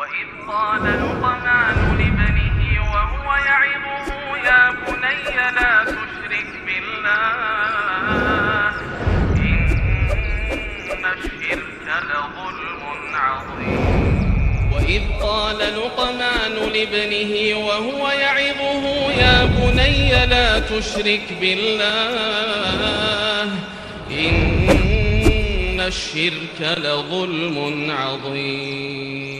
وإذ قال لقمان لابنه وهو يعظه يا بني لا تشرك بالله إن الشرك لظلم عظيم. وإذ قال لقمان لابنه وهو يعظه يا بني لا تشرك بالله إن الشرك لظلم عظيم.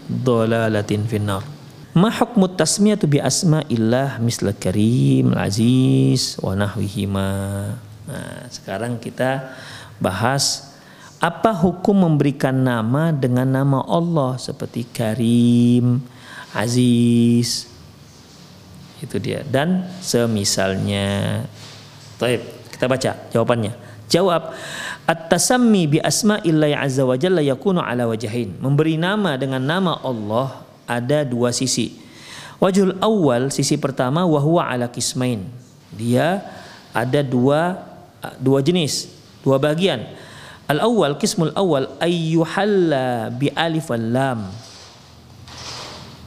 dolalatin finnar. Ma hukmu tasmiyatu bi asma'illah misla karim, aziz, wa nahwihima. Nah, sekarang kita bahas apa hukum memberikan nama dengan nama Allah seperti Karim, Aziz. Itu dia dan semisalnya. Taib, kita baca jawabannya. Jawab, at-tasammi bi asma'illahi azza wa jalla yakunu ala wajahin. Memberi nama dengan nama Allah ada dua sisi. Wajhul awal, sisi pertama wa huwa ala kismain. Dia ada dua dua jenis, dua bagian. Al-awwal kismul awal ayyuhalla bi alif lam.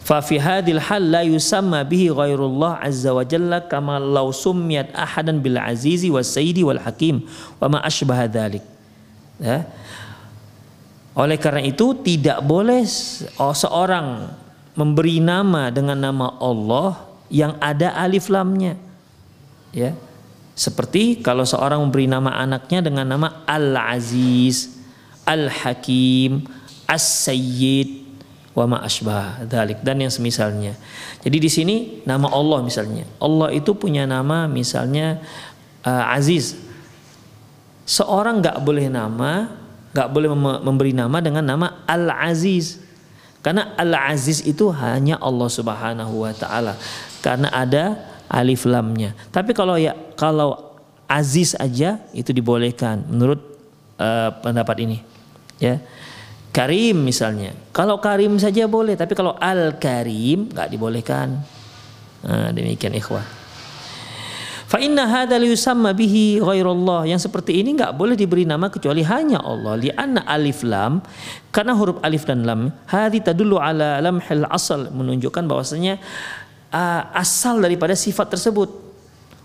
Fa fi hadhil hal la yusamma bihi ghairullah azza wa jalla kama law summiyat ahadan bil azizi was sayyidi wal hakim wa ma asbaha dzalik. Ya. Oleh karena itu tidak boleh seorang memberi nama dengan nama Allah yang ada alif lamnya. Ya. Seperti kalau seorang memberi nama anaknya dengan nama Al-Aziz, Al-Hakim, As-Sayyid, wa ma asbah dzalik dan yang semisalnya. Jadi di sini nama Allah misalnya. Allah itu punya nama misalnya uh, Aziz. Seorang nggak boleh nama, nggak boleh memberi nama dengan nama Al Aziz. Karena Al Aziz itu hanya Allah Subhanahu wa taala. Karena ada alif lamnya. Tapi kalau ya kalau Aziz aja itu dibolehkan menurut uh, pendapat ini. Ya. Karim misalnya. Kalau Karim saja boleh, tapi kalau Al Karim nggak dibolehkan. Nah, demikian ikhwah. Fa inna hadza yusamma bihi ghairullah. Yang seperti ini nggak boleh diberi nama kecuali hanya Allah. Li anna alif lam karena huruf alif dan lam hadhi tadullu ala lamhil asal menunjukkan bahwasanya uh, asal daripada sifat tersebut.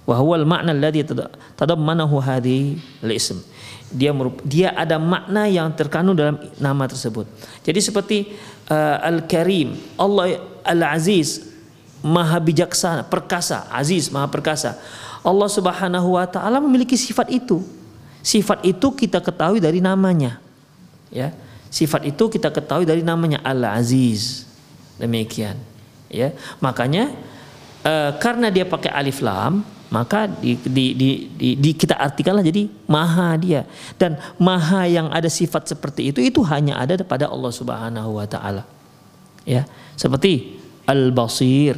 Wa huwal ma'na alladhi tadammanahu hadhi al-ism dia dia ada makna yang terkandung dalam nama tersebut. Jadi seperti uh, Al-Karim, Allah Al-Aziz, Maha bijaksana, perkasa, Aziz, Maha perkasa. Allah Subhanahu wa taala memiliki sifat itu. Sifat itu kita ketahui dari namanya. Ya. Sifat itu kita ketahui dari namanya Al-Aziz. Demikian. Ya. Makanya uh, karena dia pakai alif lam, maka di, di, di, di, di kita artikanlah jadi maha dia dan maha yang ada sifat seperti itu itu hanya ada pada Allah Subhanahu wa taala. Ya, seperti Al-Basir.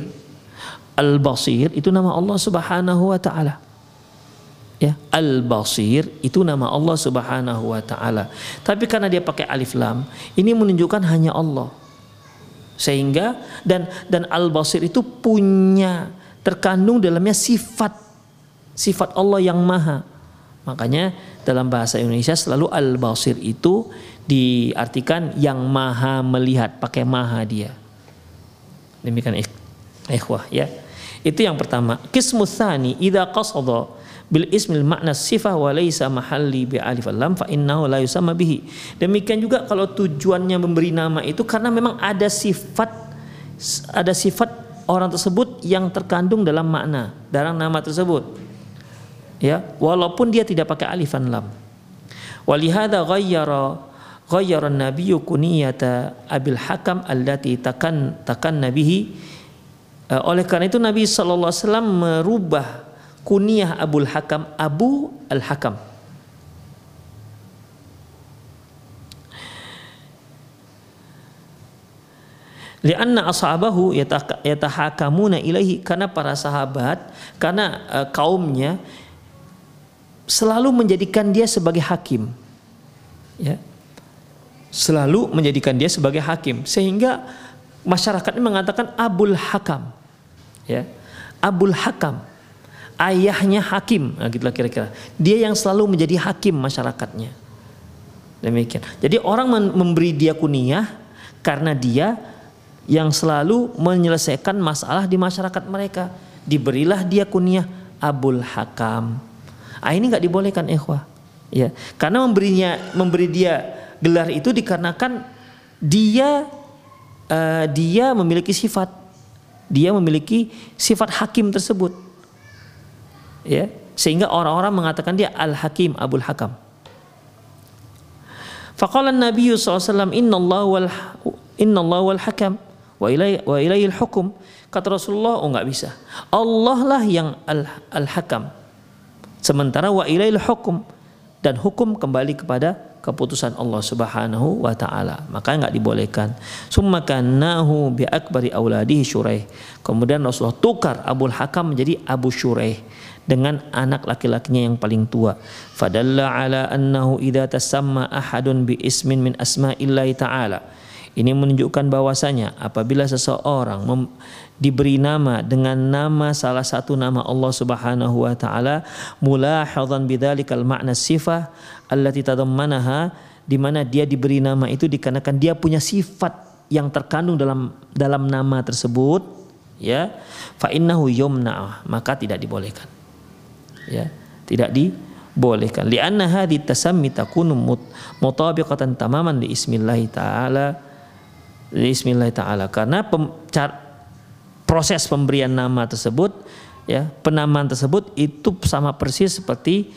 Al-Basir itu nama Allah Subhanahu wa taala. Ya, Al-Basir itu nama Allah Subhanahu wa taala. Tapi karena dia pakai alif lam, ini menunjukkan hanya Allah. Sehingga dan dan Al-Basir itu punya terkandung dalamnya sifat sifat Allah yang maha. Makanya dalam bahasa Indonesia selalu Al-Basir itu diartikan yang maha melihat, pakai maha dia. Demikian ikhwah ya. Itu yang pertama. Qismu tsani idza bil ismil makna sifah wa laisa mahalli bi alif lam fa innahu la yusamma bihi. Demikian juga kalau tujuannya memberi nama itu karena memang ada sifat ada sifat orang tersebut yang terkandung dalam makna dalam nama tersebut. Ya, walaupun dia tidak pakai alifan lam. Walihada ghayyara ghayyara an-nabiyyu kuniyata Abil Hakam allati takan takan nabihi Eh, oleh karena itu Nabi Wasallam merubah kunyah Abul Hakam Abu Al Hakam. Lianna ashabahu yatahakamuna ilaihi. Karena para sahabat karena uh, kaumnya selalu menjadikan dia sebagai hakim. Ya. Selalu menjadikan dia sebagai hakim. Sehingga masyarakat ini mengatakan Abul Hakam. Ya. Abul Hakam. Ayahnya hakim. Nah, gitulah kira-kira. Dia yang selalu menjadi hakim masyarakatnya. Demikian. Jadi orang memberi dia kunyah karena dia yang selalu menyelesaikan masalah di masyarakat mereka. Diberilah dia kunyah Abul Hakam. Ah ini nggak dibolehkan ikhwah. Ya karena memberinya memberi dia gelar itu dikarenakan dia uh, dia memiliki sifat. Dia memiliki sifat hakim tersebut. Ya, sehingga orang-orang mengatakan dia Al-Hakim, Abul Hakam. Faqala Nabi SAW Inna Allah wal Inna Allah wal Hakam wa ilai wa ilaihil hukum. Kata Rasulullah, oh nggak bisa. Allah lah yang Al-Hakam. Sementara wa ilaihil hukum dan hukum kembali kepada keputusan Allah Subhanahu wa taala. Maka enggak dibolehkan. Summa kanahu bi akbari auladihi Syuraih. Kemudian Rasulullah tukar Abul Hakam menjadi Abu Syuraih dengan anak laki-lakinya yang paling tua. Fadalla ala annahu idza tasamma ahadun bi ismin min asma'illahi ta'ala. Ini menunjukkan bahwasanya apabila seseorang diberi nama dengan nama salah satu nama Allah Subhanahu wa taala mulahadzan bidzalikal makna sifah allati tadammanaha di mana dia diberi nama itu dikarenakan dia punya sifat yang terkandung dalam dalam nama tersebut ya. Fa innahu yumna maka tidak dibolehkan ya. Tidak dibolehkan. Li'anna hadhi tasammi takunu mutabiqatan tamaman li ismillahi taala li ismillahi taala karena pem, proses pemberian nama tersebut ya penamaan tersebut itu sama persis seperti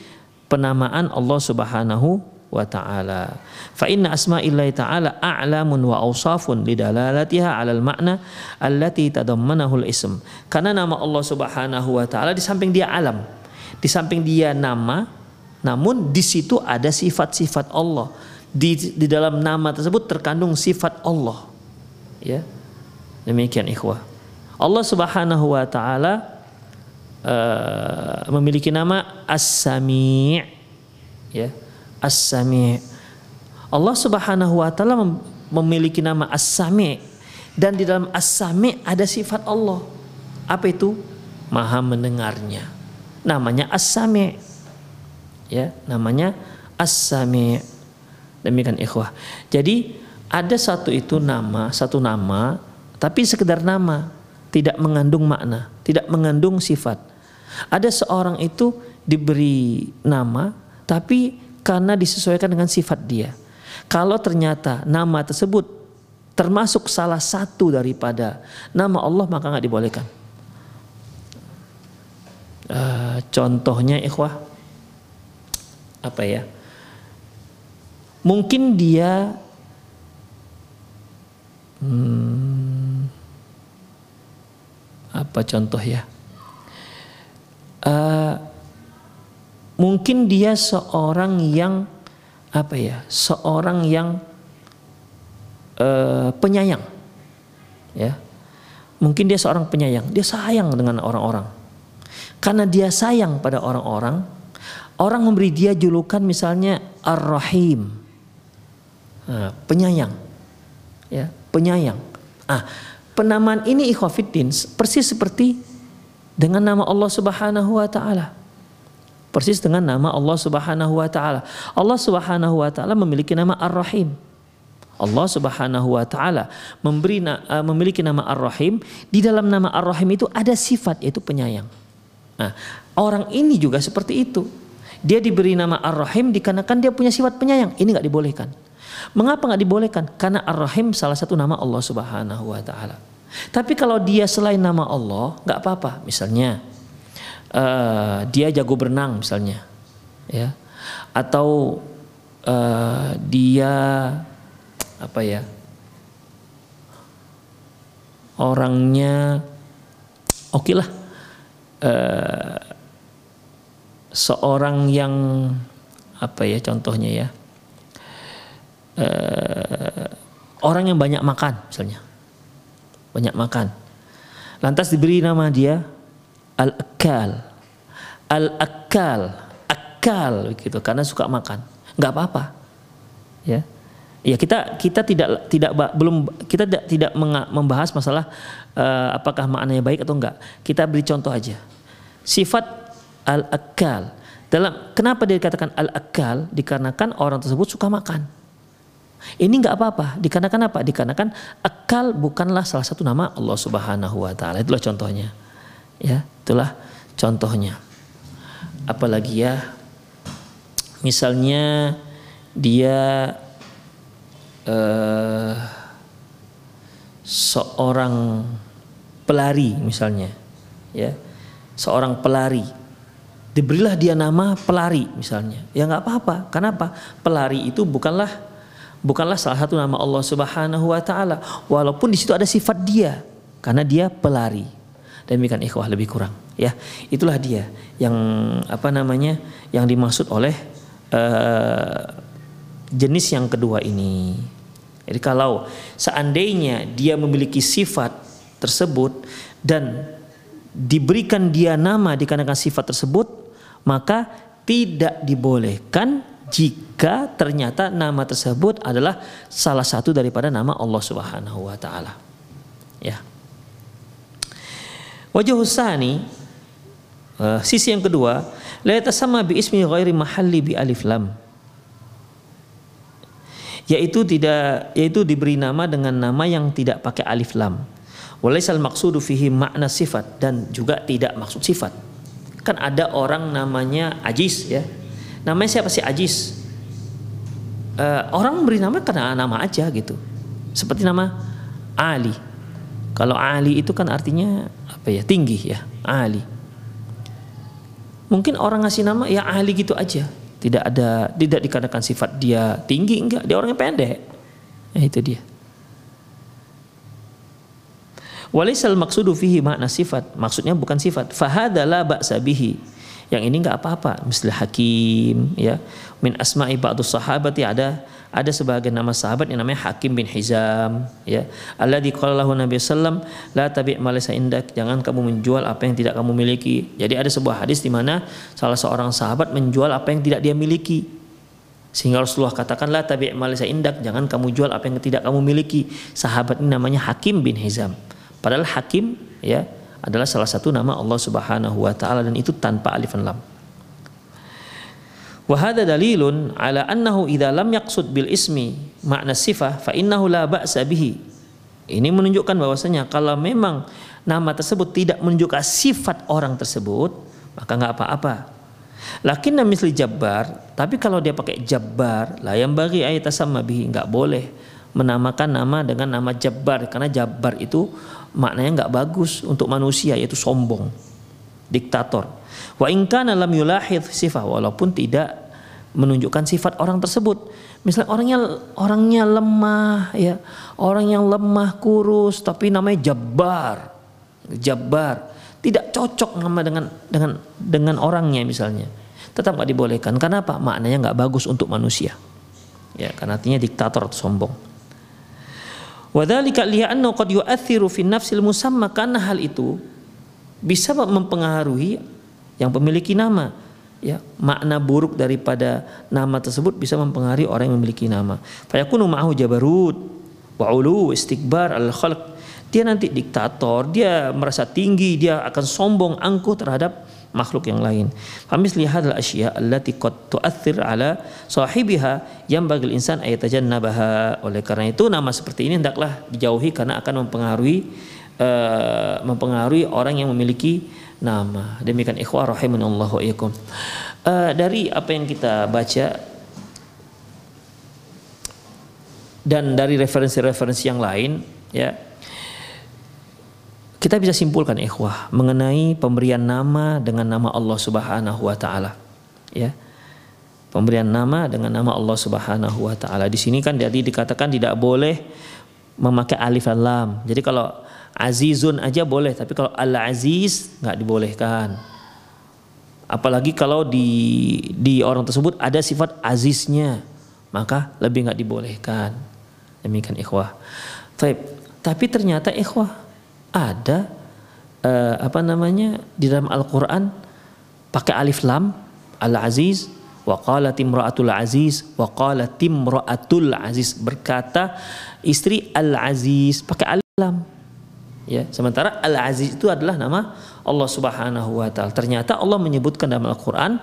penamaan Allah Subhanahu wa taala. Fa inna asma'illahi ta'ala a'lamun wa awsafun lidalalatiha 'alal makna allati tadammanahu al-ism. Karena nama Allah Subhanahu wa taala di samping dia alam, di samping dia nama, namun di situ ada sifat-sifat Allah. Di, di dalam nama tersebut terkandung sifat Allah. Ya. Demikian ikhwah. Allah Subhanahu wa taala uh, memiliki nama As-Sami' ya. As-Sami' Allah Subhanahu wa taala memiliki nama As-Sami' dan di dalam As-Sami' ada sifat Allah. Apa itu? Maha mendengarnya. Namanya As-Sami' ya namanya As-Sami' demikian ikhwah. Jadi ada satu itu nama satu nama tapi sekedar nama tidak mengandung makna tidak mengandung sifat ada seorang itu diberi nama tapi karena disesuaikan dengan sifat dia. Kalau ternyata nama tersebut termasuk salah satu daripada nama Allah maka nggak dibolehkan. Uh, contohnya ikhwah apa ya? Mungkin dia hmm, apa contoh ya? uh, mungkin dia seorang yang apa ya seorang yang uh, penyayang ya Mungkin dia seorang penyayang, dia sayang dengan orang-orang. Karena dia sayang pada orang-orang, orang memberi dia julukan misalnya Ar-Rahim. Nah, penyayang. Ya, penyayang. Ah, penamaan ini ikhwafiddin persis seperti dengan nama Allah Subhanahu wa taala. Persis dengan nama Allah Subhanahu wa taala. Allah Subhanahu wa taala memiliki nama Ar-Rahim. Allah Subhanahu wa taala memberi uh, memiliki nama Ar-Rahim, di dalam nama Ar-Rahim itu ada sifat yaitu penyayang. Nah, orang ini juga seperti itu. Dia diberi nama Ar-Rahim dikarenakan dia punya sifat penyayang. Ini nggak dibolehkan. Mengapa nggak dibolehkan? Karena Ar-Rahim salah satu nama Allah Subhanahu wa taala. Tapi kalau dia selain nama Allah, nggak apa-apa. Misalnya uh, dia jago berenang misalnya, ya, atau uh, dia apa ya orangnya oke okay lah uh, seorang yang apa ya contohnya ya uh, orang yang banyak makan misalnya banyak makan lantas diberi nama dia al-akal al-akal akal gitu karena suka makan nggak apa-apa ya Ya kita kita tidak tidak belum kita tidak tidak membahas masalah uh, apakah maknanya baik atau enggak. Kita beri contoh aja. Sifat al-akal. Dalam kenapa dia dikatakan al-akal? Dikarenakan orang tersebut suka makan. Ini enggak apa-apa. Dikarenakan apa? Dikarenakan akal bukanlah salah satu nama Allah Subhanahu wa taala. Itulah contohnya. Ya, itulah contohnya. Apalagi ya misalnya dia uh, seorang pelari misalnya ya seorang pelari diberilah dia nama pelari misalnya ya nggak apa-apa kenapa pelari itu bukanlah bukanlah salah satu nama Allah Subhanahu wa taala. Walaupun di situ ada sifat dia. Karena dia pelari. Demikian ikhwah lebih kurang ya. Itulah dia yang apa namanya yang dimaksud oleh uh, jenis yang kedua ini. Jadi kalau seandainya dia memiliki sifat tersebut dan diberikan dia nama dikarenakan sifat tersebut, maka tidak dibolehkan jika ternyata nama tersebut adalah salah satu daripada nama Allah Subhanahu wa taala. Ya. Wajah husani uh, sisi yang kedua, la yatasamma bi ismi ghairi mahalli bi alif lam yaitu tidak yaitu diberi nama dengan nama yang tidak pakai alif lam. Walaisal maksudu fihi makna sifat dan juga tidak maksud sifat. Kan ada orang namanya Ajis ya. Namanya siapa sih Ajis? Uh, orang beri nama karena nama aja gitu. Seperti nama Ali. Kalau Ali itu kan artinya apa ya? Tinggi ya, Ali. Mungkin orang ngasih nama ya Ali gitu aja tidak ada tidak dikarenakan sifat dia tinggi enggak dia orangnya pendek ya, itu dia Walisal maksudu fihi makna sifat maksudnya bukan sifat fahadalah ba'sa bihi yang ini enggak apa-apa. Misalnya hakim ya. Min asma'i ba'dus sahabati ada ada sebagian nama sahabat yang namanya Hakim bin Hizam ya. Alladzi qala lahu Nabi sallam la tabi' ma indak. Jangan kamu menjual apa yang tidak kamu miliki. Jadi ada sebuah hadis di mana salah seorang sahabat menjual apa yang tidak dia miliki. Sehingga Rasulullah katakan la tabi' ma indak. Jangan kamu jual apa yang tidak kamu miliki. Sahabat ini namanya Hakim bin Hizam. Padahal Hakim ya adalah salah satu nama Allah Subhanahu wa taala dan itu tanpa alif dan lam Wahada dalilun ala annahu idza lam yaqsud bil ismi makna sifah fa innahu la ba'sa bihi. Ini menunjukkan bahwasanya kalau memang nama tersebut tidak menunjukkan sifat orang tersebut, maka nggak apa-apa. Lakin misli jabbar, tapi kalau dia pakai jabbar, lah yang bagi ayat sama bihi nggak boleh menamakan nama dengan nama jabbar karena jabbar itu maknanya nggak bagus untuk manusia yaitu sombong, diktator. Wa in kana lam yulahid sifah walaupun tidak menunjukkan sifat orang tersebut. Misalnya orangnya orangnya lemah ya, orang yang lemah kurus tapi namanya Jabbar. Jabbar tidak cocok nama dengan dengan dengan orangnya misalnya. Tetap nggak dibolehkan. Karena apa? Maknanya nggak bagus untuk manusia. Ya, karena artinya diktator atau sombong. Wadzalika li'annahu qad yu'athiru fi nafsil musamma karena hal itu bisa mempengaruhi yang memiliki nama. Ya makna buruk daripada nama tersebut bisa mempengaruhi orang yang memiliki nama. Fayakunu ma'ahu jabarut wa ulu istikbar al khalq. Dia nanti diktator dia merasa tinggi dia akan sombong angkuh terhadap makhluk yang lain. Famisli hadzal asya allati qad tu'athir ala sahibiha yang bagil insan ayatajannabaha. Oleh karena itu nama seperti ini hendaklah dijauhi karena akan mempengaruhi uh, mempengaruhi orang yang memiliki nama. Demikian ikhwah rahimanallahu iyyakum. Uh, dari apa yang kita baca dan dari referensi-referensi yang lain ya kita bisa simpulkan ikhwah mengenai pemberian nama dengan nama Allah Subhanahu wa taala. Ya. Pemberian nama dengan nama Allah Subhanahu wa taala. Di sini kan jadi dikatakan tidak boleh memakai alif lam. Jadi kalau azizun aja boleh, tapi kalau al-aziz nggak dibolehkan. Apalagi kalau di di orang tersebut ada sifat aziznya, maka lebih nggak dibolehkan. Demikian ikhwah. Tapi ternyata ikhwah ada uh, apa namanya di dalam Al-Qur'an pakai alif lam Al-Aziz wa qalat aziz wa qalat aziz. Berkata istri Al-Aziz pakai alif lam. Ya sementara Al-Aziz itu adalah nama Allah Subhanahu wa taala. Ternyata Allah menyebutkan dalam Al-Qur'an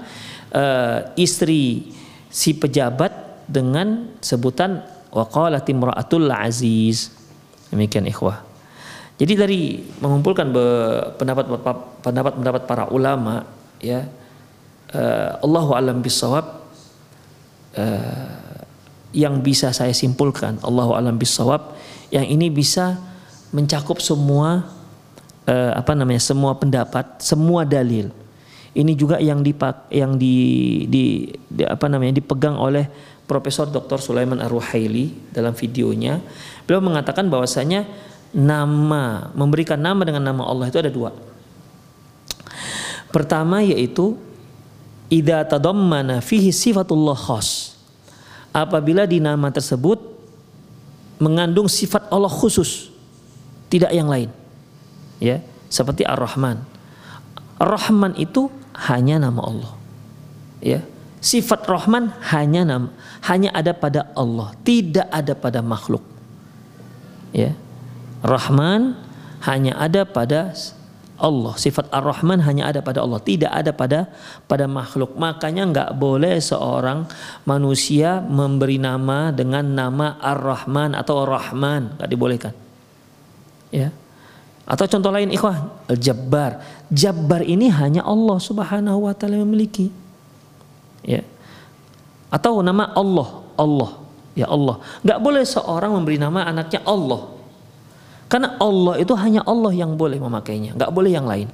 uh, istri si pejabat dengan sebutan wa qalat imra'atul aziz. Demikian ikhwah jadi dari mengumpulkan pendapat pendapat pendapat para ulama ya uh, Allahu alam bisawab uh, yang bisa saya simpulkan Allahu alam bisawab yang ini bisa mencakup semua uh, apa namanya semua pendapat semua dalil ini juga yang dipak yang di, di, di apa namanya dipegang oleh Profesor Dr. Sulaiman Ar-Ruhaili dalam videonya beliau mengatakan bahwasanya nama memberikan nama dengan nama Allah itu ada dua. Pertama yaitu idza tadammana fihi sifatullah khas. Apabila di nama tersebut mengandung sifat Allah khusus, tidak yang lain. Ya, seperti Ar-Rahman. Ar-Rahman itu hanya nama Allah. Ya, sifat Rahman hanya nama, hanya ada pada Allah, tidak ada pada makhluk. Ya, Rahman hanya ada pada Allah. Sifat Ar-Rahman hanya ada pada Allah, tidak ada pada pada makhluk. Makanya nggak boleh seorang manusia memberi nama dengan nama Ar-Rahman atau Ar-Rahman, nggak dibolehkan. Ya. Atau contoh lain ikhwah, Al-Jabbar. Jabbar ini hanya Allah Subhanahu wa taala memiliki. Ya. Atau nama Allah, Allah. Ya Allah. Nggak boleh seorang memberi nama anaknya Allah. Karena Allah itu hanya Allah yang boleh memakainya, nggak boleh yang lain.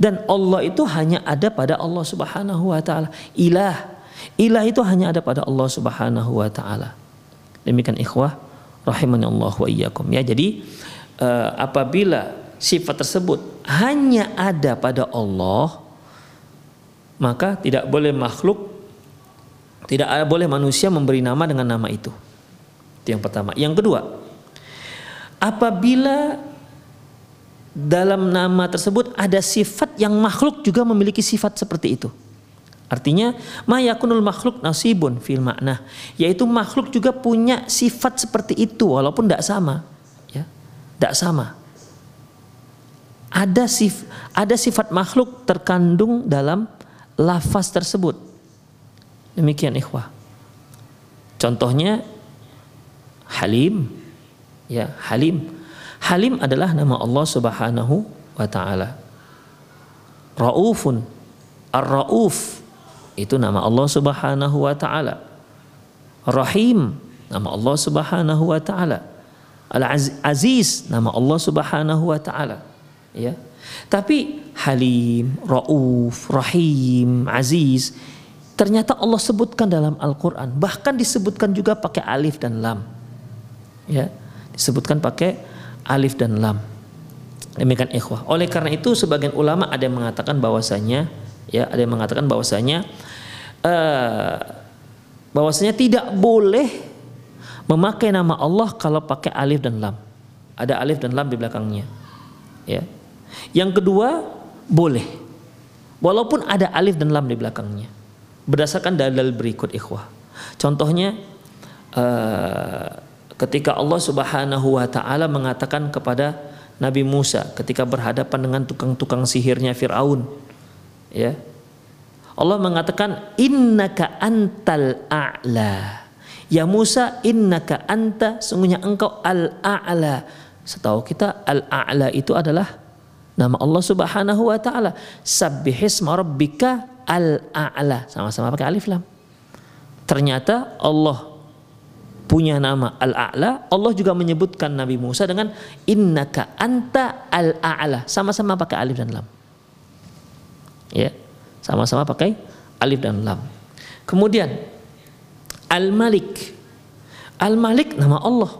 Dan Allah itu hanya ada pada Allah Subhanahu wa taala. Ilah. Ilah itu hanya ada pada Allah Subhanahu wa taala. Demikian ikhwah rahimani Allah wa iyyakum. Ya, jadi uh, apabila sifat tersebut hanya ada pada Allah, maka tidak boleh makhluk tidak boleh manusia memberi nama dengan nama itu. Itu yang pertama. Yang kedua, apabila dalam nama tersebut ada sifat yang makhluk juga memiliki sifat seperti itu. Artinya mayakunul makhluk nasibun fil makna, yaitu makhluk juga punya sifat seperti itu walaupun tidak sama, ya, tidak sama. Ada sif, ada sifat makhluk terkandung dalam lafaz tersebut. Demikian ikhwah. Contohnya Halim, ya Halim. Halim adalah nama Allah Subhanahu wa taala. Raufun, Ar-Rauf itu nama Allah Subhanahu wa taala. Rahim nama Allah Subhanahu wa taala. Al-Aziz nama Allah Subhanahu wa taala. Ya. Tapi Halim, Rauf, Rahim, Aziz ternyata Allah sebutkan dalam Al-Qur'an, bahkan disebutkan juga pakai alif dan lam. Ya disebutkan pakai alif dan lam. Demikian ikhwah. Oleh karena itu sebagian ulama ada yang mengatakan bahwasanya ya ada yang mengatakan bahwasanya uh, bahwasanya tidak boleh memakai nama Allah kalau pakai alif dan lam. Ada alif dan lam di belakangnya. Ya. Yang kedua, boleh. Walaupun ada alif dan lam di belakangnya. Berdasarkan dalil berikut ikhwah. Contohnya uh, ketika Allah Subhanahu wa taala mengatakan kepada Nabi Musa ketika berhadapan dengan tukang-tukang sihirnya Firaun. Ya. Allah mengatakan innaka antal a'la. Ya Musa innaka anta sungguhnya engkau al-a'la. Setahu kita al-a'la itu adalah nama Allah Subhanahu wa taala. Sabbihisma rabbika al-a'la. Sama-sama pakai alif lam. Ternyata Allah punya nama Al-A'la, Allah juga menyebutkan Nabi Musa dengan innaka anta al-a'la, sama-sama pakai alif dan lam. Ya, sama-sama pakai alif dan lam. Kemudian Al-Malik. Al-Malik nama Allah.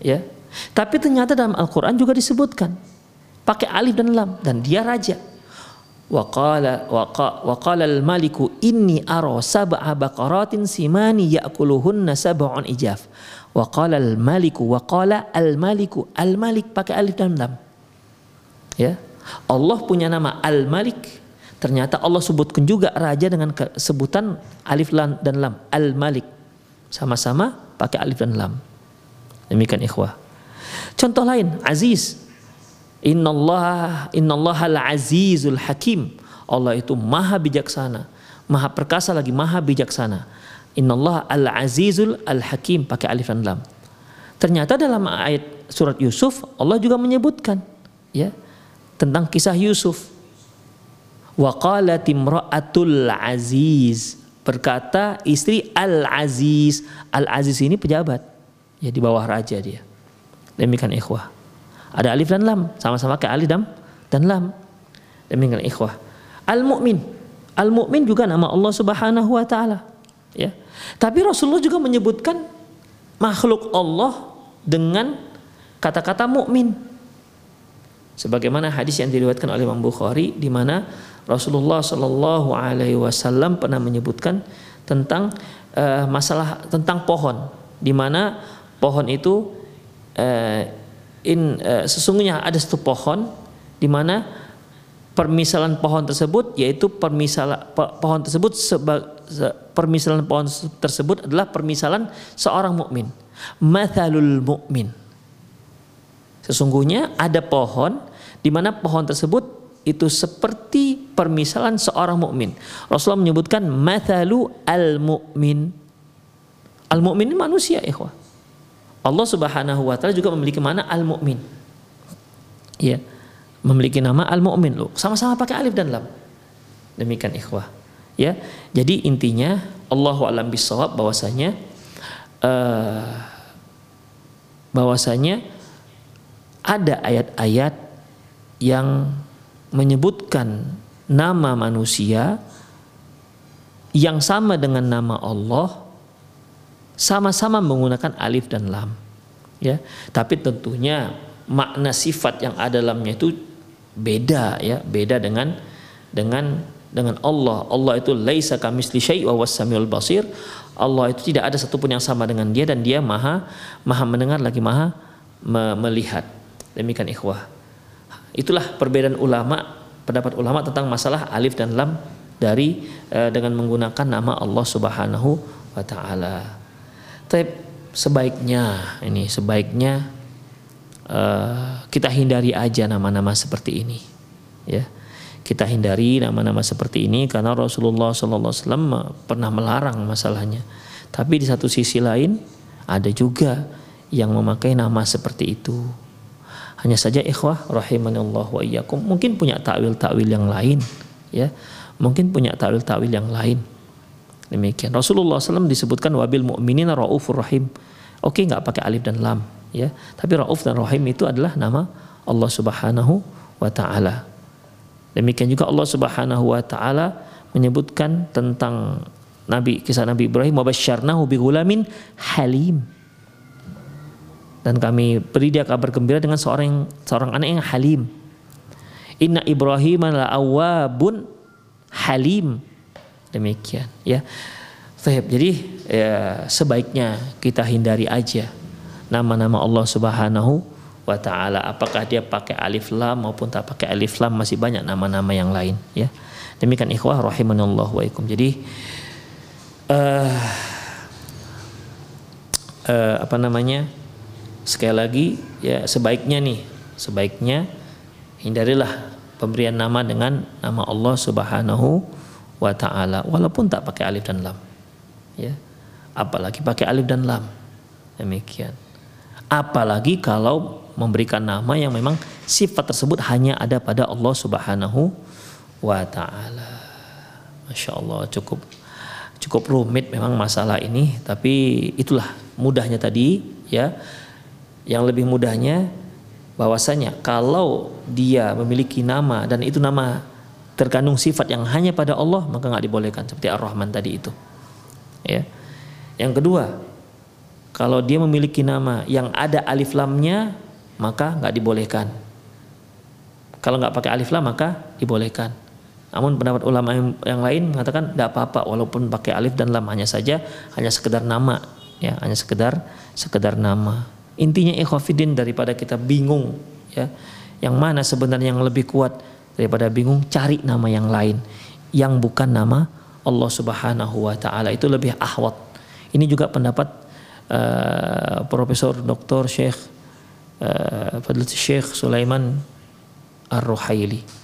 Ya. Tapi ternyata dalam Al-Qur'an juga disebutkan pakai alif dan lam dan dia raja. Waqala waqala al-maliku inni ara sab'a baqaratin simani ya'kuluhunna sab'un ijaf. Waqala al-maliku waqala al-maliku al-malik pakai alif dan lam. Ya. Allah punya nama Al-Malik. Ternyata Allah sebutkan juga raja dengan sebutan alif lam dan lam, Al-Malik. Sama-sama pakai alif dan lam. Demikian ikhwah. Contoh lain, Aziz. Innallaha innallaha al-azizul hakim. Allah itu maha bijaksana, maha perkasa lagi maha bijaksana. Innallaha al-azizul al-hakim pakai alif dan lam. Ternyata dalam ayat surat Yusuf Allah juga menyebutkan ya tentang kisah Yusuf. Wa qalat imra'atul aziz berkata istri al-aziz. Al-aziz ini pejabat. Ya di bawah raja dia. Demikian ikhwah. Ada alif dan lam, sama-sama kayak alif dan dan lam. Demikian ikhwah. Al-mu'min. Al-mu'min juga nama Allah Subhanahu wa taala. Ya. Tapi Rasulullah juga menyebutkan makhluk Allah dengan kata-kata mukmin. Sebagaimana hadis yang diriwayatkan oleh Imam Bukhari di mana Rasulullah Shallallahu alaihi wasallam pernah menyebutkan tentang uh, masalah tentang pohon di mana pohon itu uh, in uh, sesungguhnya ada satu pohon di mana permisalan pohon tersebut yaitu permisalan pohon tersebut seba, permisalan pohon tersebut adalah permisalan seorang mukmin. Mathalul mukmin. Sesungguhnya ada pohon di mana pohon tersebut itu seperti permisalan seorang mukmin. Rasulullah menyebutkan mathalu al mukmin. Al mukmin ini manusia, ikhwah. Allah Subhanahu wa taala juga memiliki mana al-mu'min. Ya. Memiliki nama al-mu'min loh. Sama-sama pakai alif dan lam. Demikian ikhwah. Ya. Jadi intinya Allahu alam bisawab bahwasanya uh, bahwasanya ada ayat-ayat yang menyebutkan nama manusia yang sama dengan nama Allah sama-sama menggunakan alif dan lam ya. Tapi tentunya makna sifat yang ada dalamnya itu beda ya. Beda dengan dengan dengan Allah. Allah itu laisa kamisli syai' wa wassamiul basir. Allah itu tidak ada satupun yang sama dengan dia dan dia maha maha mendengar lagi maha me melihat. Demikian ikhwah. Itulah perbedaan ulama pendapat ulama tentang masalah alif dan lam dari uh, dengan menggunakan nama Allah Subhanahu wa taala tapi sebaiknya ini sebaiknya uh, kita hindari aja nama-nama seperti ini, ya. Kita hindari nama-nama seperti ini karena Rasulullah SAW pernah melarang masalahnya. Tapi di satu sisi lain ada juga yang memakai nama seperti itu. Hanya saja ikhwah rahimanallah wa iyyakum mungkin punya takwil-takwil yang lain ya. Mungkin punya takwil-takwil yang lain Demikian. Rasulullah SAW disebutkan wabil mu'minin raufur rahim. Oke nggak pakai alif dan lam ya. Tapi rauf dan rahim itu adalah nama Allah Subhanahu wa taala. Demikian juga Allah Subhanahu wa taala menyebutkan tentang Nabi kisah Nabi Ibrahim wabasyarnahu bi gulamin halim. Dan kami beri dia kabar gembira dengan seorang seorang anak yang halim. Inna Ibrahim la awabun halim Demikian ya. Taib. Jadi ya, sebaiknya kita hindari aja nama-nama Allah Subhanahu wa taala. Apakah dia pakai alif lam maupun tak pakai alif lam masih banyak nama-nama yang lain ya. Demikian ikhwah rahimanallah wa ikum. Jadi uh, uh, apa namanya? Sekali lagi ya sebaiknya nih, sebaiknya hindarilah pemberian nama dengan nama Allah Subhanahu wa taala walaupun tak pakai alif dan lam. Ya. Apalagi pakai alif dan lam. Demikian. Apalagi kalau memberikan nama yang memang sifat tersebut hanya ada pada Allah Subhanahu wa taala. Masya Allah cukup cukup rumit memang masalah ini tapi itulah mudahnya tadi ya yang lebih mudahnya bahwasanya kalau dia memiliki nama dan itu nama terkandung sifat yang hanya pada Allah maka nggak dibolehkan seperti Ar-Rahman tadi itu. Ya. Yang kedua, kalau dia memiliki nama yang ada alif lamnya maka nggak dibolehkan. Kalau nggak pakai alif lam maka dibolehkan. Namun pendapat ulama yang, lain mengatakan tidak apa-apa walaupun pakai alif dan lam hanya saja hanya sekedar nama ya hanya sekedar sekedar nama Intinya ikhwafidin daripada kita bingung ya. Yang mana sebenarnya yang lebih kuat daripada bingung cari nama yang lain yang bukan nama Allah Subhanahu wa taala itu lebih ahwat. Ini juga pendapat uh, Profesor Dr. Syekh uh, Fadil Syekh Sulaiman Ar-Ruhaili